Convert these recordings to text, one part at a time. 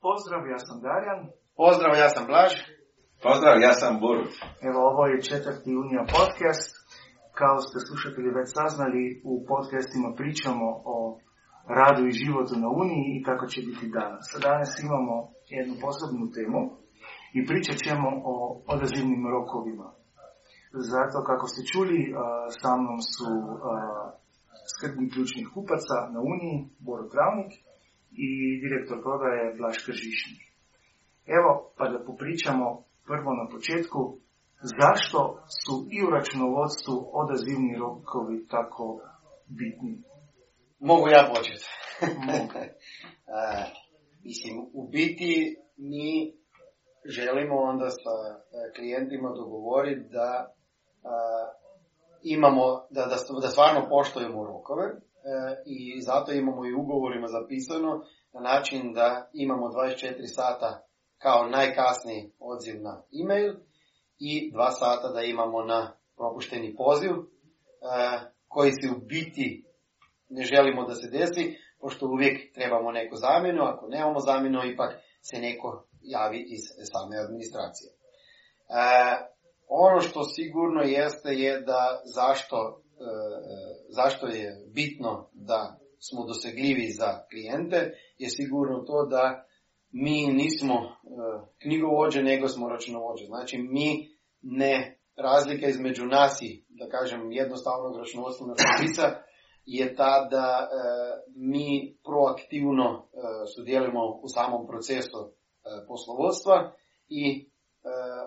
Pozdrav, ja sam Darjan. Pozdrav, ja sam Blaž. Pozdrav, ja sam Borut. Evo, ovo je četvrti Unija podcast. Kao ste slušatelji već saznali, u podcastima pričamo o radu i životu na Uniji i tako će biti danas. Danas imamo jednu posebnu temu i pričat ćemo o odazivnim rokovima. Zato, kako ste čuli, sa mnom su skrbni ključnih kupaca na Uniji, Boro Travnik, i direktor prodaje Blaž Kržišnik. Evo, pa da popričamo prvo na početku, zašto su i u računovodstvu odazivni rokovi tako bitni? Mogu ja početi. Mogu. mislim, u biti mi želimo onda sa klijentima dogovoriti da imamo, da, da, da stvarno poštujemo rokove e, i zato imamo i ugovorima zapisano na način da imamo 24 sata kao najkasniji odziv na e-mail i dva sata da imamo na propušteni poziv e, koji se u biti ne želimo da se desi, pošto uvijek trebamo neku zamjenu, ako nemamo zamjenu, ipak se neko javi iz same administracije. E, ono što sigurno jeste je da zašto, e, zašto je bitno da smo dosegljivi za klijente, je sigurno to da mi nismo e, knjigovođe, nego smo računovođe. Znači mi ne razlika između nas i, da kažem, jednostavnog računovodstvenog propisa je ta da e, mi proaktivno e, sudjelujemo u samom procesu poslovodstva i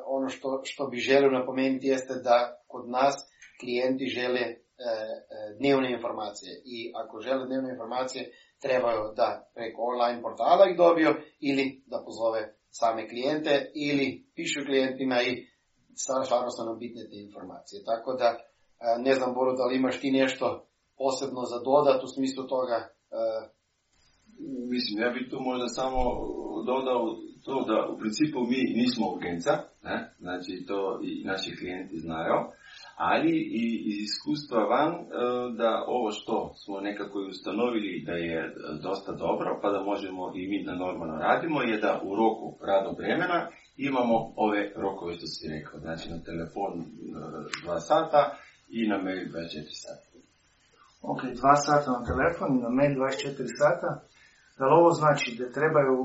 ono što, što bi želio napomenuti jeste da kod nas klijenti žele dnevne informacije i ako žele dnevne informacije trebaju da preko online portala ih dobiju ili da pozove same klijente ili pišu klijentima i stvarno nam bitne te informacije. Tako da ne znam Boru da li imaš ti nešto posebno za dodat u smislu toga? Mislim, ja bih tu možda samo dodao to da u principu mi nismo urgenca, ne? znači to i naši klijenti znaju, ali i iz iskustva van da ovo što smo nekako ustanovili da je dosta dobro, pa da možemo i mi da normalno radimo, je da u roku radnog vremena imamo ove rokove što si rekao, znači na telefon 2 sata i na mail 24 sata. Ok, 2 sata na telefon i na mail 24 sata. Da ovo znači da trebaju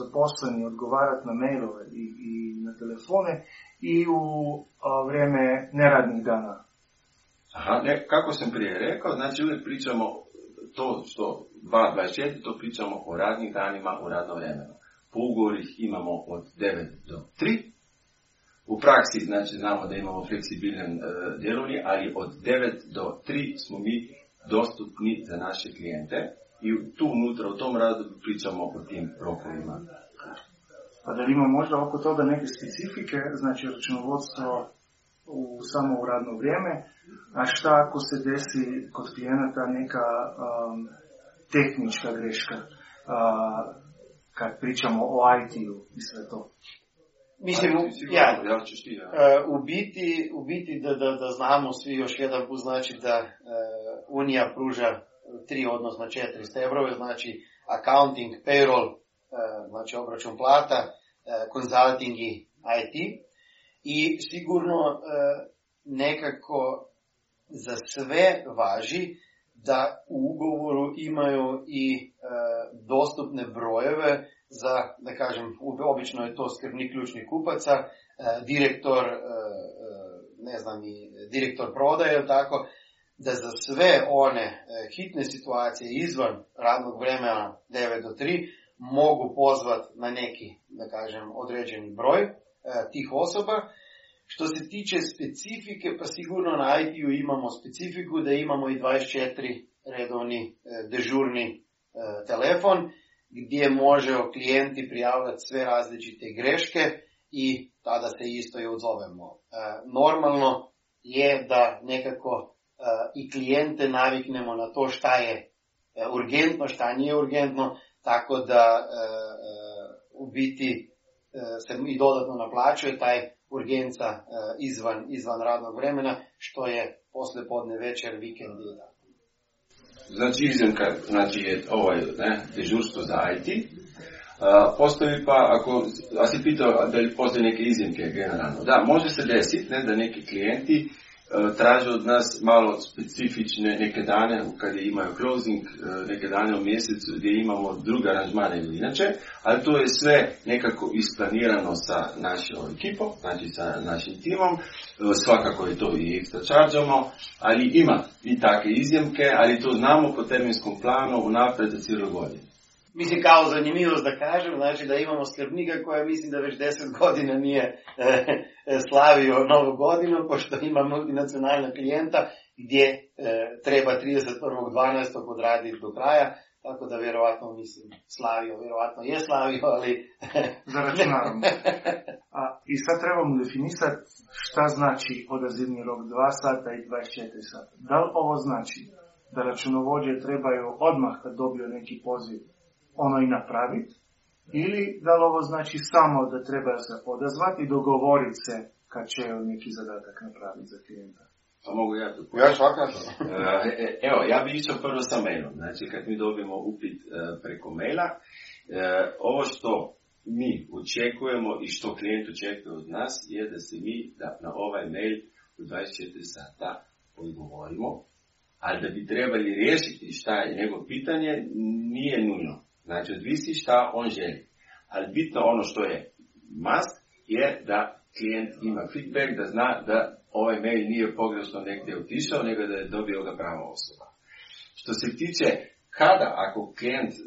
zaposleni odgovarati na mailove i, i na telefone i u a, vrijeme neradnih dana? Aha, ne, kako sam prije rekao, znači uvijek pričamo to što 2.24, to pričamo o radnim danima u radno vremenu. Po ugovoru imamo od 9 do 3. U praksi, znači, znamo da imamo fleksibilan e, djelovni, ali od 9 do 3 smo mi dostupni za naše klijente i tu unutra u tom razdoblju pričamo o tim rokovima. Pa da li ima možda oko toga neke specifike, znači računovodstvo u, samo u radno vrijeme, a šta ako se desi kod klijenata neka um, tehnička greška, uh, kad pričamo o IT-u i sve to? Mislim, ja, uh, u biti, u biti da, da, da znamo svi još jedan put, znači da uh, Unija pruža tri, odnosno četiri stebrove, znači accounting, payroll, uh, znači obračun plata, consulting i IT. I sigurno nekako za sve važi da u ugovoru imaju i dostupne brojeve za, da kažem, obično je to skrbnik ključnih kupaca, e, direktor, e, e, ne znam, direktor prodaje, tako, da za sve one hitne situacije izvan radnog vremena 9 do 3 mogu pozvati na neki, da kažem, određeni broj tih osoba. Što se tiče specifike, pa sigurno na IT-u imamo specifiku da imamo i 24 redovni dežurni telefon gdje može klijenti prijavljati sve različite greške i tada se isto i odzovemo. E, normalno je da nekako e, i klijente naviknemo na to šta je e, urgentno, šta nije urgentno, tako da u biti se i dodatno naplaćuje taj urgenca izvan, izvan radnog vremena, što je posle podne večer, vikend. Znači iznimka, znači je ovaj, ne, dežurstvo za IT. A, postoji pa, ako, a si pitao da li postoje neke iznimke generalno. Da, može se desiti da neki klijenti E, traže od nas malo specifične neke dane kad imaju closing, e, neke dane u mjesecu gdje imamo druga aranžmane ili inače, ali to je sve nekako isplanirano sa našom ekipom, znači sa našim timom, e, svakako je to i ekstra chargeamo, ali ima i takve izjemke, ali to znamo po terminskom planu unaprijed za cijelu godinu. Mislim, kao zanimljivost da kažem, znači da imamo skrbnika koja mislim da već deset godina nije e, e, slavio novu godinu, pošto ima multinacionalna klijenta gdje e, treba 31.12. odraditi do kraja, tako da vjerovatno mislim slavio, vjerovatno je slavio, ali... Zaračunavamo. A, I sad trebamo definisati šta znači odazivni rok 2 sata i 24 sata. Da li ovo znači da računovođe trebaju odmah kad dobiju neki poziv ono i napraviti, ili da li ovo znači samo da treba se odazvati i dogovoriti se kad će neki zadatak napraviti za klijenta. Pa mogu ja to Ja svakako. E, e, evo, ja bih išao prvo sa mailom. Znači, kad mi dobijemo upit e, preko maila, ovo što mi očekujemo i što klijent očekuje od nas je da se mi da na ovaj mail u 24 sata odgovorimo, ali da bi trebali riješiti šta je njegov pitanje, nije nužno. Znači, odvisi šta on želi. Ali bitno ono što je must je da klijent ima feedback, da zna da ovaj mail nije pogrešno negdje otišao, nego da je dobio ga prava osoba. Što se tiče kada, ako klijent uh,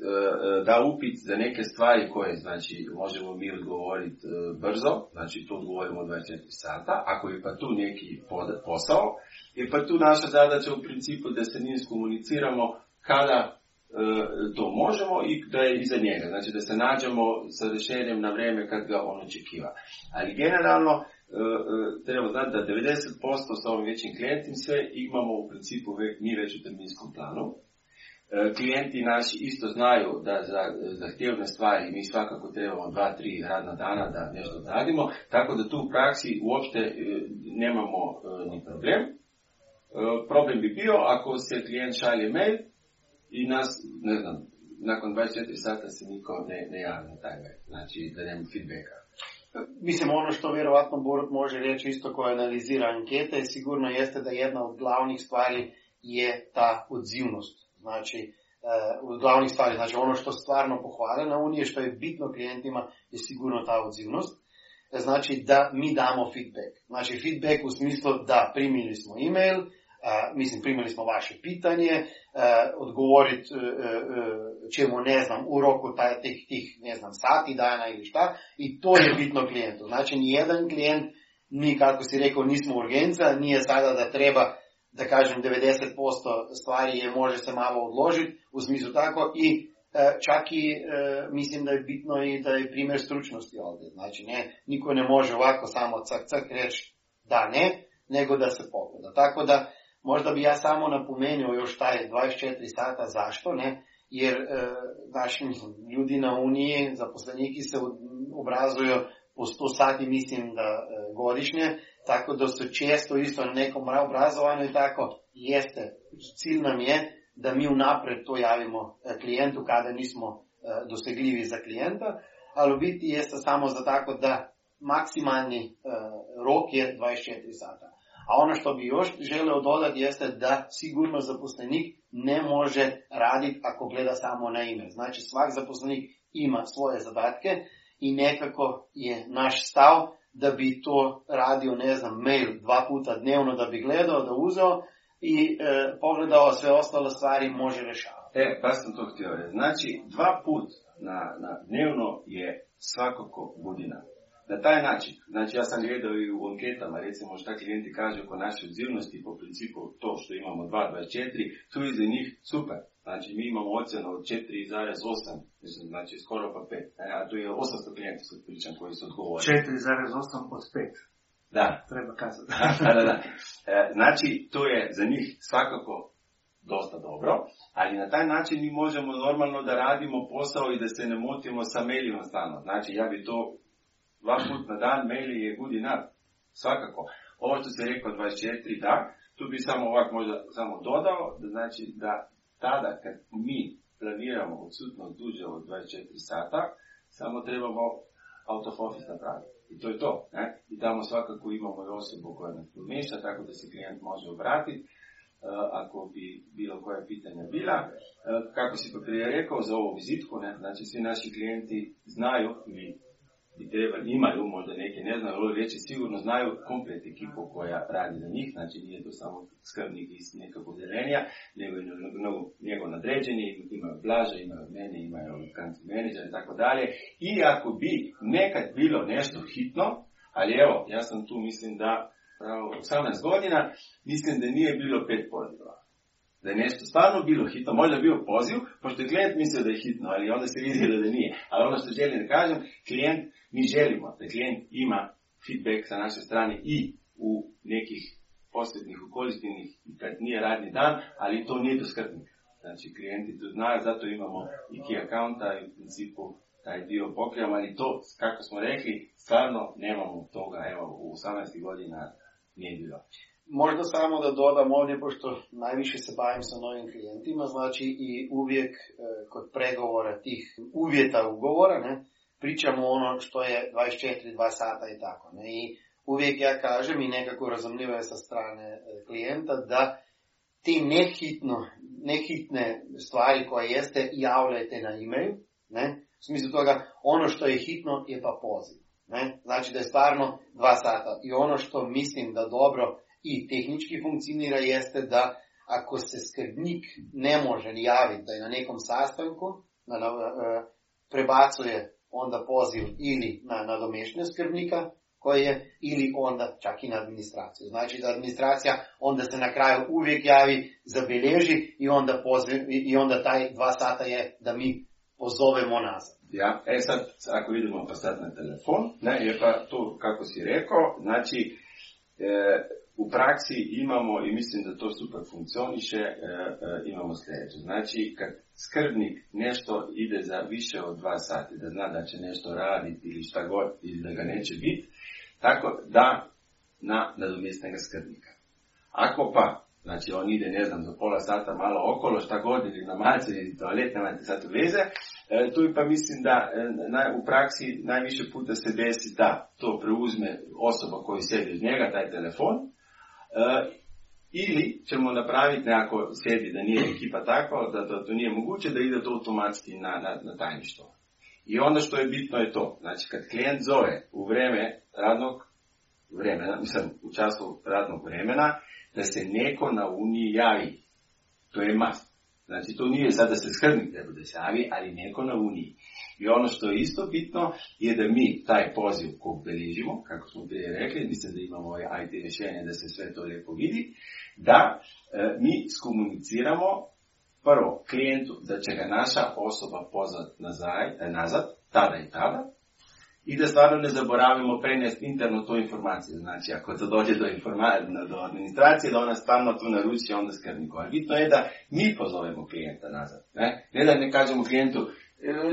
da upit za neke stvari koje, znači, možemo mi odgovoriti uh, brzo, znači to odgovorimo 24 sata, ako je pa tu neki posao, je pa tu naša zadaća u principu da se njim komuniciramo kada E, to možemo i da je iza njega. Znači da se nađemo sa rješenjem na vrijeme kad ga on očekiva. Ali generalno e, e, treba znati da 90% sa ovim većim klijentima sve imamo u principu mi već u terminskom planu. Klijenti naši isto znaju da za zahtjevne stvari mi svakako trebamo dva, tri radna dana da nešto radimo, tako da tu u praksi uopšte nemamo ni problem. Problem bi bio ako se klijent šalje mail, i nas, ne znam, nakon 24 sata se niko ne, ne javlja taj web, znači da nema feedbacka. Mislim, ono što vjerovatno Borut može reći isto ko analizira ankete, sigurno jeste da jedna od glavnih stvari je ta odzivnost. Znači, uh, glavnih stvari, znači ono što stvarno pohvale na Unije, što je bitno klijentima, je sigurno ta odzivnost. Znači da mi damo feedback. Znači feedback u smislu da primili smo email, mislim, primili smo vaše pitanje, odgovoriti čemu, ne znam, u roku taj, tih, tih, ne znam, sati, dana ili šta, i to je bitno klijentu. Znači, nijedan klijent, mi, kako si rekao, nismo urgenca, nije sada da treba, da kažem, 90% stvari je može se malo odložiti, u smislu tako, i čak i mislim da je bitno i da je primjer stručnosti ovdje. Znači, ne, niko ne može ovako samo cak cak reći da ne, nego da se pogleda. Tako da, Možda bi ja samo napomenuo još taj 24 sata, zašto ne? Jer e, naši ljudi na Uniji, zaposleniki se obrazuju po 100 sati, mislim da e, godišnje, tako da su često isto na nekom obrazovanju i tako jeste. Cilj nam je da mi unapred to javimo e, klijentu kada nismo e, dosegljivi za klijenta, ali biti jeste samo za tako da maksimalni e, rok je 24 sata. A ono što bi još želeo dodati jeste da sigurno zaposlenik ne može raditi ako gleda samo na ime. Znači svak zaposlenik ima svoje zadatke i nekako je naš stav da bi to radio, ne znam, mail dva puta dnevno da bi gledao, da uzeo i e, pogledao sve ostale stvari može rješavati. E, pa sam to htio reći. Znači, dva put na, na dnevno je svakako budina. Na taj način, znači ja sam gledao i u anketama, recimo šta klijenti kažu oko naše odzivnosti, po principu to što imamo 2.24, tu je za njih super. Znači mi imamo ocjenu od 4,8, mislim, znači skoro pa 5, e, a tu je 800 klijenta su pričam koji su odgovorili. 4,8 od 5. Da. Treba kazati. da, da, da. E, znači, to je za njih svakako dosta dobro, ali na taj način mi možemo normalno da radimo posao i da se ne motimo sa mailima stalno. Znači, ja bi to dva put na dan mail je good enough. Svakako. Ovo što se rekao 24, da, tu bi samo ovak možda samo dodao, da znači da tada kad mi planiramo odsutnost duže od 24 sata, samo trebamo out of napraviti. I to je to. Ne? I tamo svakako imamo osobu koja nas pomješta, tako da se klijent može obratiti. Uh, ako bi bilo koja pitanja bila. Uh, kako si pa prije rekao za ovu vizitku, ne? znači svi naši klijenti znaju ili bi trebali, imaju, možda neki ne znaju, ali reći sigurno znaju komplet ekipu koja radi na njih, znači nije to samo skrbnik iz nekog udeljenja, nego je njegov nadređeni, imaju blaže, imaju mene, imaju kanci menedžer i tako dalje. I ako bi nekad bilo nešto hitno, ali evo, ja sam tu mislim da pravo 18 godina, mislim da nije bilo pet poziva da je nešto stvarno bilo hitno, možda je bio poziv, pošto je klijent mislio da je hitno, ali onda se vidjelo da nije. Ali ono što želim da kažem, klijent, mi želimo da klijent ima feedback sa naše strane i u nekih posebnih okolistih kad nije radni dan, ali to nije do skrbnika. Znači klijenti to znaju, zato imamo i key accounta i u principu taj dio pokrijamo, ali to, kako smo rekli, stvarno nemamo toga, evo, u 18 godina nije bilo. Možda samo da dodam ovdje, pošto najviše se bavim sa novim klijentima, znači i uvijek e, kod pregovora tih uvjeta ugovora, ne, pričamo ono što je 24, 2 sata i tako. Ne, I uvijek ja kažem i nekako razumljivo je sa strane e, klijenta da ti nehitno, nehitne stvari koje jeste javljajte na e-mail, ne, u smislu toga ono što je hitno je pa poziv. Ne? Znači da je stvarno dva sata. I ono što mislim da dobro i tehnički funkcionira jeste da ako se skrbnik ne može javiti da je na nekom sastanku, na, na, e, prebacuje onda poziv ili na nadomještene skrbnika koji je, ili onda čak i na administraciju. Znači da administracija onda se na kraju uvijek javi, zabeleži i onda, poziv, i onda taj dva sata je da mi pozovemo nazad. Ja, e sad, ako vidimo pa sad na telefon, ne, je pa to kako si rekao, znači, e, u praksi imamo, i mislim da to super funkcioniše, e, e, imamo sljedeće. Znači, kad skrbnik nešto ide za više od dva sati, da zna da će nešto raditi ili šta god, ili da ga neće biti, tako da na nadomjestnega skrbnika. Ako pa, znači on ide, ne znam, za pola sata malo okolo, šta god, ili na malce, ili toalet, nemate sad veze, e, tu pa mislim da u praksi najviše puta se desi da to preuzme osoba koji sedi uz njega, taj telefon, ili ćemo napraviti nekako sjedi da nije ekipa takva, da, da to nije moguće, da ide to automatski na, na, na tajništvo. I onda što je bitno je to, znači kad klijent zove u vreme radnog vremena, mislim u času radnog vremena, da se neko na Uniji javi. To je mast. Znači to nije sad da se skrbnik treba da se javi, ali neko na Uniji. I ono što je isto bitno je da mi taj poziv ko beležimo, kako smo prije rekli, mislim da imamo ovaj IT rješenje da se sve to lijepo vidi, da e, mi skomuniciramo prvo klijentu da će ga naša osoba pozvat nazaj, e, nazad, tada i tada, i da stvarno ne zaboravimo prenesti interno tu informaciju. Znači, ako to dođe do, do administracije, da ona stvarno tu naruči onda skrbniku. Ali bitno je da mi pozovemo klijenta nazad. Ne, ne da ne kažemo klijentu,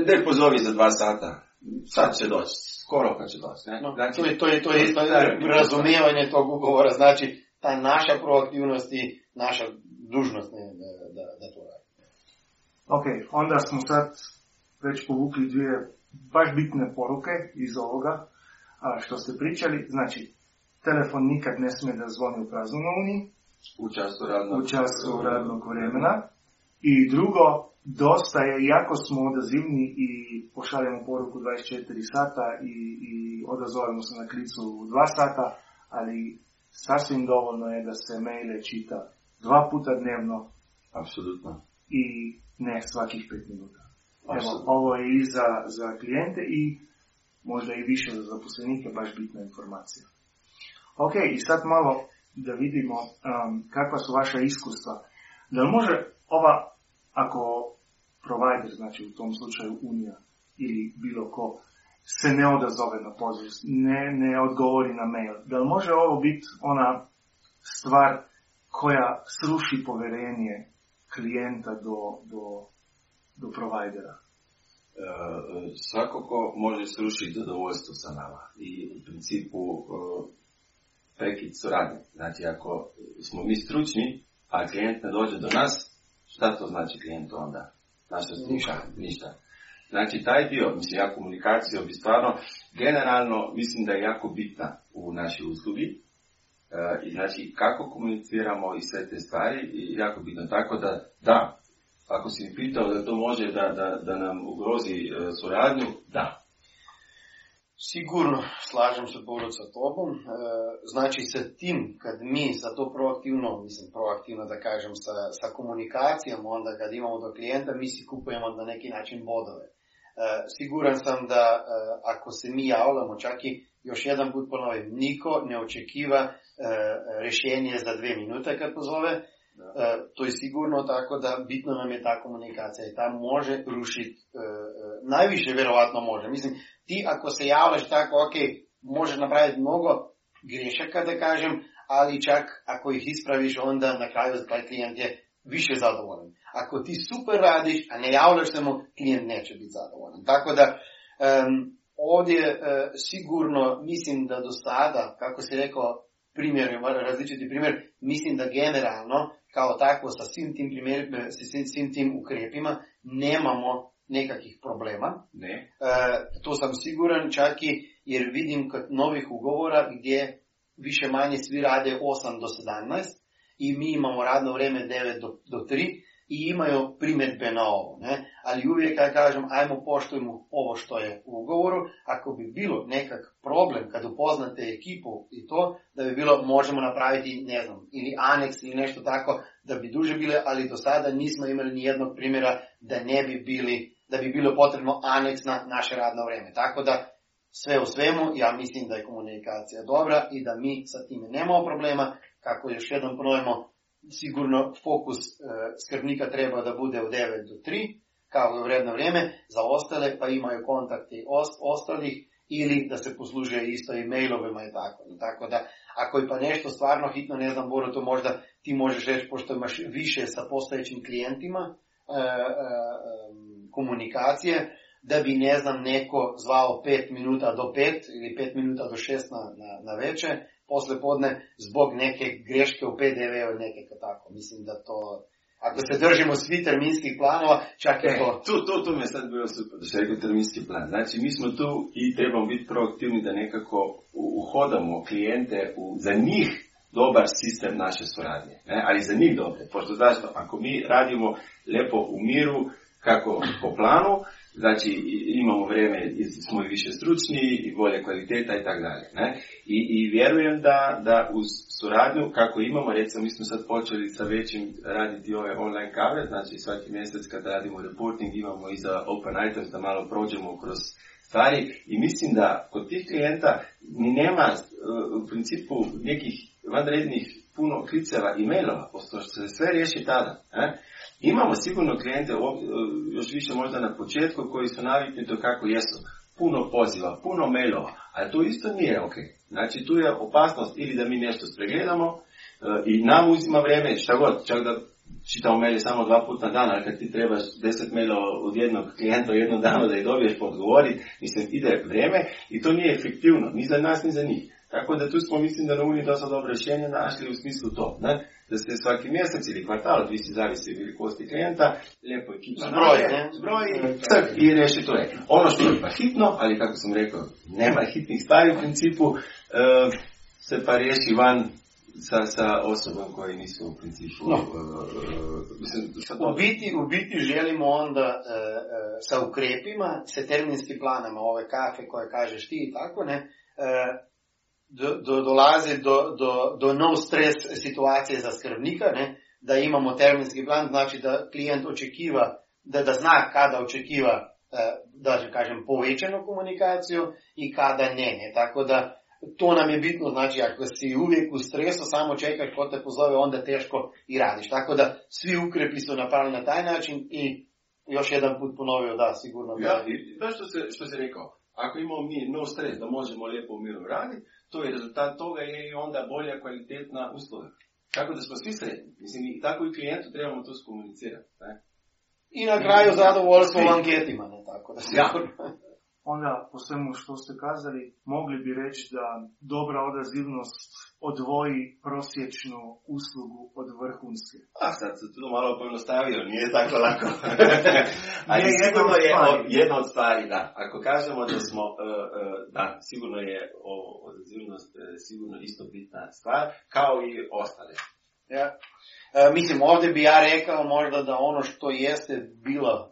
da pozovi za dva sata. Sad će doći, skoro kad će doći. Ne? No, znači, to je, to je, to je isto razumijevanje tog ugovora, znači ta naša proaktivnost i naša dužnost ne, da, da, da to radi. Ok, onda smo sad već povukli dvije baš bitne poruke iz ovoga a, što ste pričali. Znači, telefon nikad ne smije da zvoni u praznu na uniji. U času radnog, u času radnog vremena. I drugo, dosta je, iako smo odazivni i pošaljemo poruku 24 sata i, i odazovemo se na klicu 2 sata, ali sasvim dovoljno je da se maile čita dva puta dnevno. Apsolutno. I ne svakih pet minuta. Evo, ovo je i za, za klijente i možda i više za zaposlenike baš bitna informacija. Ok, i sad malo da vidimo um, kakva su vaša iskustva. Da li može ova, ako provider, znači u tom slučaju Unija ili bilo ko, se ne odazove na poziv, ne, ne odgovori na mail. Da li može ovo biti ona stvar koja sruši povjerenje klijenta do, do, do provajdera? svakako može srušiti zadovoljstvo sa nama i u principu prekid suradnje. Znači ako smo mi stručni, a klijent ne dođe do nas, šta to znači klijentu onda? Naša struka? Ništa. Znači taj dio, mislim ja komunikaciju bi stvarno, generalno mislim da je jako bitna u našoj uslugi. E, I znači kako komuniciramo i sve te stvari i jako bitno. Tako da, da, ako si mi pitao da to može da, da, da nam ugrozi e, suradnju, da. Sigurno slažem se Borut sa tobom. E, znači sa tim, kad mi sa to proaktivno, mislim proaktivno da kažem, sa, sa komunikacijom, onda kad imamo do klijenta, mi si kupujemo na neki način bodove. E, siguran sam da e, ako se mi javljamo, čak i još jedan put ponovim, niko ne očekiva rješenje za dve minute kad pozove, to je sigurno tako da bitno nam je ta komunikacija i ta može rušiti, najviše vjerovatno može. Mislim, ti ako se javljaš tako, ok, može napraviti mnogo grešaka da kažem, ali čak ako ih ispraviš, onda na kraju taj klijent je više zadovoljan. Ako ti super radiš, a ne javljaš se mu, klijent neće biti zadovoljan. Tako da, um, ovdje uh, sigurno mislim da do sada, kako si rekao, primjer, različiti primjer, mislim da generalno, kao tako sa svim tim primjerima, sa svim, svim tim ukrepima, nemamo nekakvih problema. Ne. E, to sam siguran čak i jer vidim kod novih ugovora gdje više manje svi rade 8 do 17 i mi imamo radno vrijeme 9 do, do 3 i imaju primjedbe na ovo. Ne? Ali uvijek ja kažem, ajmo poštujemo ovo što je u ugovoru. Ako bi bilo nekak problem kad upoznate ekipu i to, da bi bilo, možemo napraviti, ne znam, ili aneks ili nešto tako, da bi duže bile, ali do sada nismo imali ni jednog primjera da ne bi bili da bi bilo potrebno aneks na naše radno vrijeme. Tako da sve u svemu, ja mislim da je komunikacija dobra i da mi sa time nemamo problema. Kako još jednom ponovimo, sigurno fokus e, skrbnika treba da bude od 9 do 3, kao vredno vrijeme, za ostale pa imaju kontakti ostalih ili da se posluže isto i mailovima i tako. Tako da, ako je pa nešto stvarno hitno, ne znam, Boro, to možda ti možeš reći, pošto imaš više sa postojećim klijentima, e, e, komunikacije, da bi, ne znam, neko zvao 5 minuta do 5 ili 5 minuta do 6 na, na, na veče, posle podne, zbog neke greške u PDV ili neke tako. Mislim da to, ako se držimo svi terminskih planova, čak je to... Tu, tu, tu mi je sad bilo super, da rekao terminski plan. Znači, mi smo tu i trebamo biti proaktivni da nekako uhodamo klijente u, za njih dobar sistem naše suradnje. Ne? Ali za njih dobre. Pošto zašto? Ako mi radimo lepo u miru, kako po planu, znači imamo vrijeme, smo i više stručni i bolje kvaliteta i tako dalje. Ne? I, I vjerujem da, da uz suradnju kako imamo, recimo mi smo sad počeli sa većim raditi ove online kave, znači svaki mjesec kad radimo reporting imamo i za open items da malo prođemo kroz stvari i mislim da kod tih klijenta ni nema u principu nekih vanrednih puno kliceva i mailova, pošto se sve riješi tada. Ne? Imamo sigurno klijente, još više možda na početku, koji su naviknuti kako jesu. Puno poziva, puno mailova, ali to isto nije ok. Znači tu je opasnost ili da mi nešto spregledamo e, i nam uzima vrijeme, šta god, čak da čitamo maili samo dva puta na dan, ali kad ti trebaš deset mailova od jednog klijenta u jednom danu da ih dobiješ podgovori, mislim ide vrijeme i to nije efektivno, ni za nas, ni za njih. Tako da tu smo mislim da na Uniji dosta dobro rješenje našli u smislu to. Ne? Da se svaki mjesec ili kvartal, vi si zavisi velikosti klijenta, lijepo ekipa zbroji, ne? zbroji, crk i reši to je. Ono što je pa hitno, ali kako sam rekao, nema hitnih stvari u principu, uh, se pa riješi van sa, sa osobom koji nisu u principu... No. Uh, mislim, u, biti, u biti želimo onda uh, sa ukrepima, sa terminskim planama, ove kafe koje kažeš ti i tako, ne, do, do, dolazi do, do, do no stres situacije za skrbnika, ne? da imamo terminski plan, znači da klijent očekiva, da, da zna kada očekiva, e, da kažem, povećanu komunikaciju i kada ne, ne. Tako da to nam je bitno, znači ako si uvijek u stresu, samo čekaš ko te pozove, onda teško i radiš. Tako da svi ukrepi su napravljeni na taj način i još jedan put ponovio, da, sigurno. Ja, i da što se, što se rekao, ako imamo mi no stres da možemo lijepo u miru raditi, to je rezultat toga je i onda bolja kvalitetna usluga. Tako da smo svi sretni. Mislim, i tako i klijentu trebamo to skomunicirati. Ne? I na kraju zadovoljstvo anketima, ne tako da sigurno. Onda po svemu što ste kazali, mogli bi reći da dobra odazivnost odvoji prosječnu uslugu od vrhunske. A sad se tu malo pojednostavio, nije tako lako. Ali Nije jedna sigurno je jedna od stvari, da. Ako kažemo da smo, e, e, da, sigurno je odazivnost e, sigurno isto bitna stvar, kao i ostale. Ja. E, mislim, ovdje bi ja rekao možda da ono što jeste bilo e,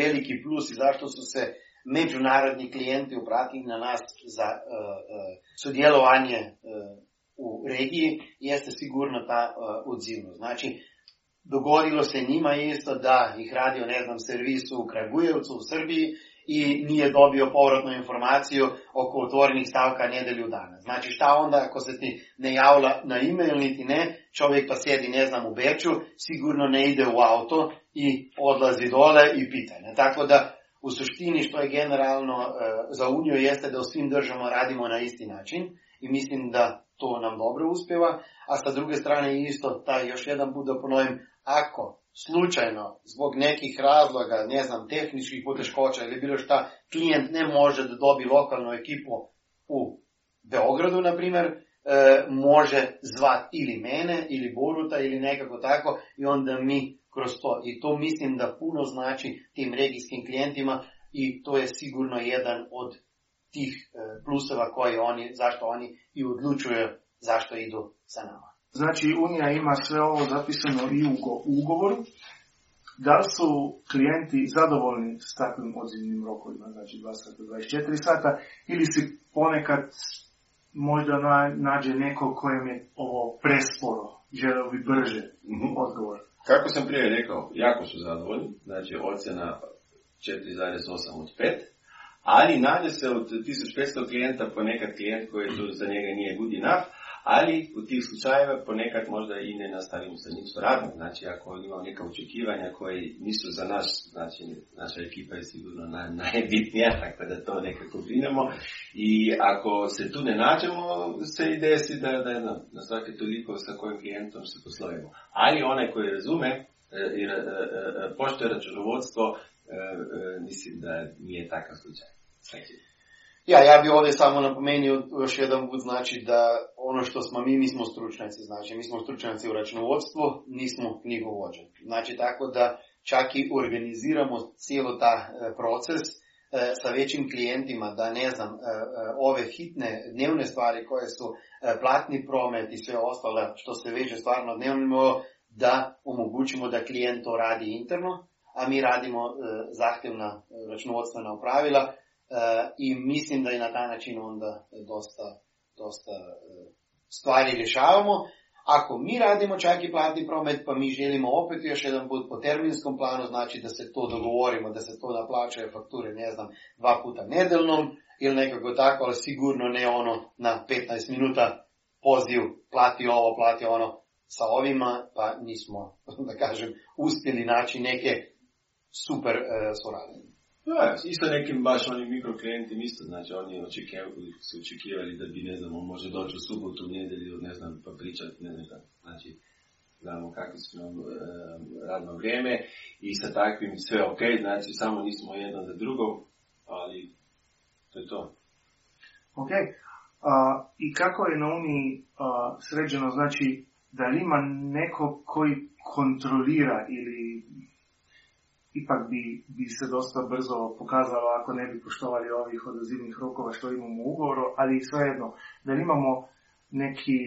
veliki plus i zašto su se međunarodni klijenti obratili na nas za e, e, sudjelovanje e, u regiji, jeste sigurno ta odzivnost. Znači, dogodilo se njima isto da ih radio, ne znam, servis u Kragujevcu u Srbiji i nije dobio povratnu informaciju oko otvorenih stavka nedelju dana. Znači šta onda ako se ti ne javlja na e-mail niti ne, čovjek pa sjedi ne znam u Beču, sigurno ne ide u auto i odlazi dole i pita. Ne? Tako da u suštini što je generalno e, za Uniju jeste da u svim državama radimo na isti način i mislim da to nam dobro uspjeva, a sa druge strane isto taj još jedan put da ponovim, ako slučajno zbog nekih razloga, ne znam, tehničkih poteškoća ili bilo šta, klijent ne može da dobi lokalnu ekipu u Beogradu, na primjer, e, može zvat ili mene, ili Boruta, ili nekako tako, i onda mi kroz to. I to mislim da puno znači tim regijskim klijentima i to je sigurno jedan od tih e, pluseva koji oni, zašto oni i odlučuju zašto idu sa nama. Znači Unija ima sve ovo zapisano i u ugo- u ugovoru. Da li su klijenti zadovoljni s takvim odzivnim rokovima, znači 2 sata, 24 sata, ili si ponekad možda na- nađe neko kojem je ovo presporo, želeo bi brže Mhm. odgovor. Kako sam prije rekao, jako su zadovoljni, znači ocjena 4,8 od 5, ali nađe se od 1500 klijenta ponekad klijent koji tu za njega nije good enough, ali u tih slučajeva ponekad možda i ne nastavimo sa njim suradnju. Znači ako imamo neka očekivanja koji nisu za nas, znači naša ekipa je sigurno naj, najbitnija, tako da to nekako brinemo. I ako se tu ne nađemo, se i desi da, da na svake toliko sa kojim klijentom se poslovimo. Ali onaj koji razume e, i e, e, poštuje računovodstvo, mislim da nije takav slučaj. Znači, Ja, ja bi ovdje samo napomenuo još jedan put, znači da ono što smo mi, mi smo stručnjaci, znači mi smo stručnjaci u računovodstvu, nismo knjigovođe. Znači tako da čak i organiziramo cijelo ta e, proces e, sa većim klijentima, da ne znam, e, ove hitne dnevne stvari koje su platni promet i sve ostale što se veže stvarno dnevno, da omogućimo da klijent to radi interno, a mi radimo zahtjevna računovodstvena pravila, i mislim da i na taj način onda dosta, dosta e, stvari rješavamo. Ako mi radimo čak i platni promet, pa mi želimo opet još jedan put po terminskom planu, znači da se to dogovorimo, da se to naplaćuje fakture, ne znam, dva puta nedeljnom ili nekako tako, ali sigurno ne ono na 15 minuta poziv, plati ovo, plati ono sa ovima, pa nismo, da kažem, uspjeli naći neke super e, suradnje. Da, isto nekim baš onim mikroklijentima isto, znači oni očekivali, su očekivali da bi, ne znam, on može doći u subotu, u nedjelju, ne znam, pa pričati, ne znam. Znači, znamo kakvi su nam e, radno vrijeme i sa takvim sve ok, znači samo nismo jedan za drugom, ali to je to. Ok. A, I kako je na Uniji sređeno, znači da li ima neko koji kontrolira ili ipak bi, bi se dosta brzo pokazalo ako ne bi poštovali ovih odazivnih rokova što imamo u ugovoru, ali svejedno, da imamo neki,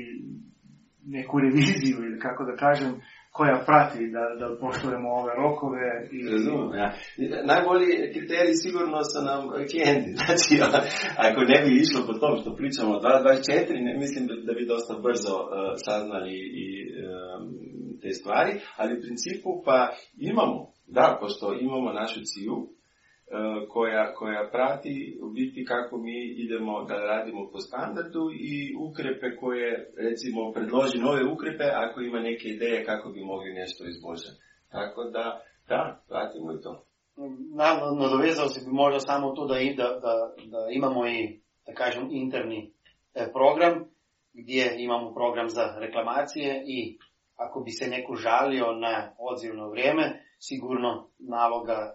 neku reviziju ili kako da kažem, koja prati da, da poštujemo ove rokove i Razumijem, ja. Najbolji kriterij sigurno su nam klijenti. Znači, ako ne bi išlo po tom što pričamo o 2.24, ne mislim da, da bi dosta brzo uh, saznali i um, te stvari, ali u principu pa imamo, da, pošto imamo našu ciju, uh, koja, koja prati u biti kako mi idemo da radimo po standardu i ukrepe koje, recimo, predloži nove ukrepe ako ima neke ideje kako bi mogli nešto izboljšati. Tako da, da, pratimo i to. Na- nadovezao se bi možda samo to da, da, da, da imamo i, da kažem, interni e, program, gdje imamo program za reklamacije i ako bi se neko žalio na odzivno vrijeme, sigurno naloga e,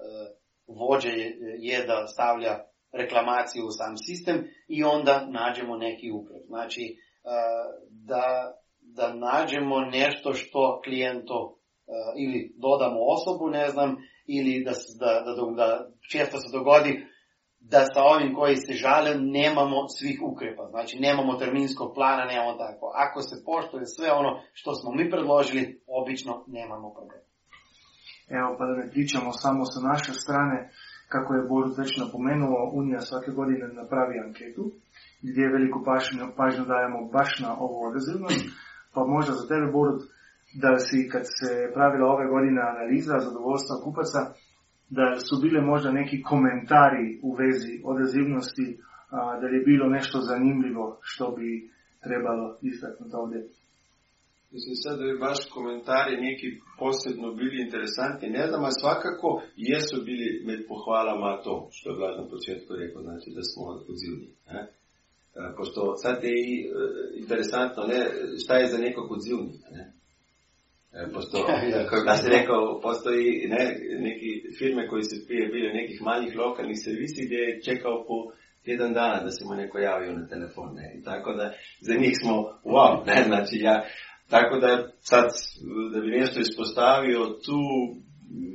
vođe je, da stavlja reklamaciju u sam sistem i onda nađemo neki ukrep. Znači, e, da, da nađemo nešto što klijentu e, ili dodamo osobu, ne znam, ili da, da, da, da često se dogodi da sa ovim koji se žale nemamo svih ukrepa. Znači nemamo terminskog plana, nemamo tako. Ako se poštuje sve ono što smo mi predložili, obično nemamo problema. Evo, pa da ne pričamo samo sa naše strane, kako je Borut već napomenuo, Unija svake godine napravi anketu, gdje veliku pažnju, pažnju dajemo baš na ovu odazivnost, pa možda za tebe, Borut, da si kad se pravila ove godine analiza zadovoljstva kupaca, da su bile možda neki komentari u vezi odazivnosti, a, da li je bilo nešto zanimljivo što bi trebalo istaknuti ovdje. Mislim sad da bi komentari neki posebno bili interesantni, ne znam, a svakako jesu bili med pohvalama to, što je Vlad na početku rekao, znači da smo odzivni. Ne? E, Pošto sad je i e, interesantno, ne, šta je za nekog odzivni, ne? E, Pošto, kako se rekao, postoji ne, neki firme koji su prije bili nekih manjih lokalnih servisi gdje je čekao po tjedan dana da se mu neko javio na telefon, ne? I tako da za njih smo wow, ne, znači ja, tako da sad, da bi nešto ispostavio tu,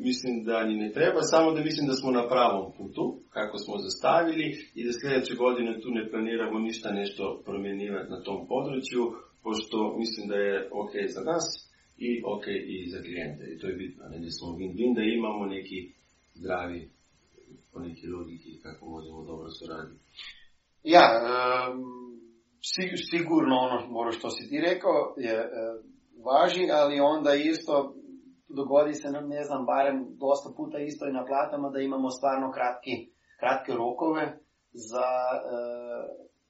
mislim da ni ne treba, samo da mislim da smo na pravom putu, kako smo zastavili i da sljedeće godine tu ne planiramo ništa nešto promjenjivati na tom području, pošto mislim da je ok za nas i ok i za klijente. I to je bitno, ne da smo win-win, da imamo neki zdravi, po neki logiki kako možemo dobro suraditi. Ja, sigurno ono ono što si ti rekao je e, važi, ali onda isto dogodi se nam, ne znam, barem dosta puta isto i na platama da imamo stvarno kratki, kratke rokove za, e,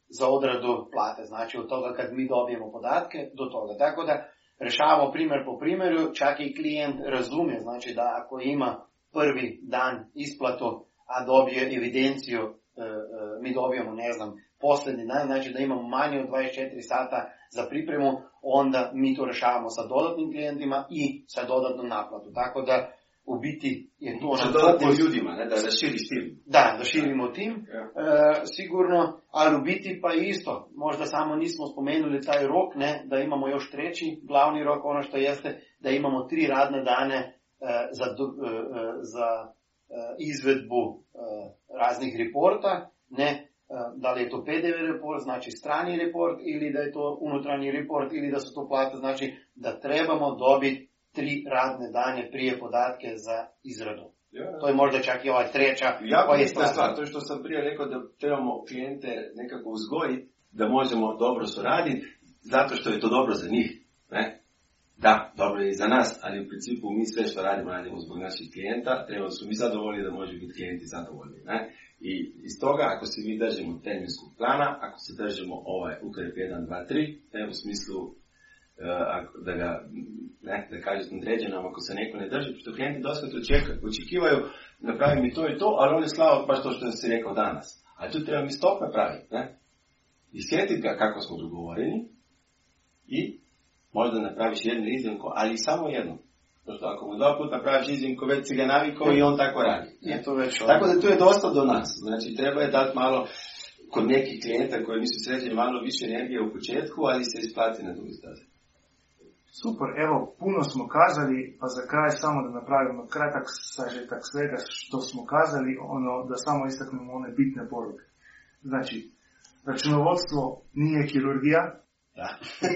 za odradu plate. Znači od toga kad mi dobijemo podatke do toga. Tako da rešavamo primjer po primjeru, čak i klijent razumije, znači da ako ima prvi dan isplatu, a dobije evidenciju, e, mi dobijemo, ne znam, posljednji dan, znači da imamo manje od 24 sata za pripremu, onda mi to rešavamo sa dodatnim klijentima i sa dodatnom naplatu. Tako da u biti je to Sa nam dodatnim ljudima, ne, da, da širiš tim. da, da širimo tim, Ja. e, sigurno, ali u biti pa isto, možda samo nismo spomenuli taj rok, ne, da imamo još treći glavni rok, ono što jeste da imamo tri radne dane e, za, e, za e, izvedbu e, raznih reporta, ne, da li je to PDV report, znači strani report, ili da je to unutarnji report, ili da su to plate, znači da trebamo dobiti tri radne dane prije podatke za izradu. Ja, To je možda čak i ova treća Jako koja je stvar. to što sam prije rekao da trebamo klijente nekako uzgojiti, da možemo dobro suraditi, zato što je to dobro za njih. Ne? Da, dobro je i za nas, ali u principu mi sve što radimo, radimo zbog naših klijenta, treba su mi zadovoljni da može biti klijenti zadovoljni. Ne? I iz toga, ako se mi držimo terminskog plana, ako se držimo ovaj ukrep 1, 2, 3, ne, u smislu e, da ga, ne, da kažete određenom, ako se neko ne drži, što klijenti dosta to čekaju, očekivaju napravi mi to i to, ali on je slao baš to što si rekao danas. A tu treba mi stop napraviti, ne? I sjetiti ga kako smo dogovoreni i možda napraviš jednu iznimku, ali samo jednu. Pošto ako mu dva puta napraviš iznimku, već si ga navikao i on tako radi. ne? Je to već ono. Tako da tu je dosta do nas. Znači treba je dati malo kod nekih klijenta koji nisu sređeni malo više energije u početku, ali se isplati na drugi stazi. Super, evo, puno smo kazali, pa za kraj samo da napravimo kratak sažetak svega što smo kazali, ono, da samo istaknemo one bitne poruke. Znači, računovodstvo nije kirurgija, Da.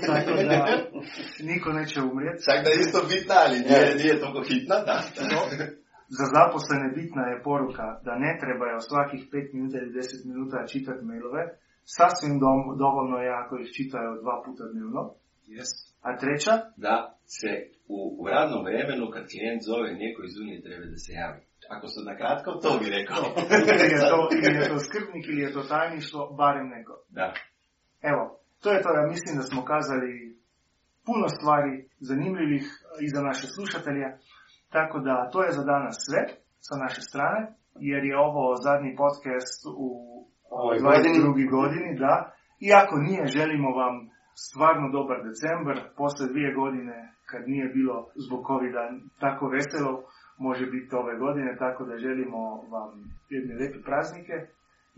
tako da niko neće umrijeti. Čak da je isto bitna, ali nije, nije toliko hitna, da. Za zaposlene bitna je poruka da ne trebaju svakih 5 minuta ili 10 minuta čitati mailove. Sasvim dom- dovoljno je ako ih čitaju dva puta dnevno. Yes. A treća, da se u, u radnom vremenu kad klijent zove neko iz Unije treba da se javi. Ako su na kratko, to bi rekao. ili je, to, ili je to skrbnik ili je to tajništvo, barem neko. da. Evo, to je to, ja mislim da smo kazali puno stvari zanimljivih i za naše slušatelje, tako da to je za danas sve sa naše strane, jer je ovo zadnji podcast u Ovoj 22. godini, da. Iako nije, želimo vam stvarno dobar decembar, posle dvije godine kad nije bilo zbog covid tako veselo, može biti ove godine, tako da želimo vam jedne lijepe praznike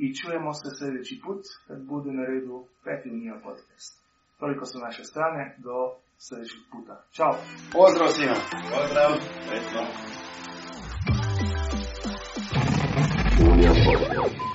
i čujemo se sljedeći put kad bude na redu peti unija podcast. Toliko su naše strane, do sljedećeg puta. Ćao! Pozdrav svima! Pozdrav! Unija podcast.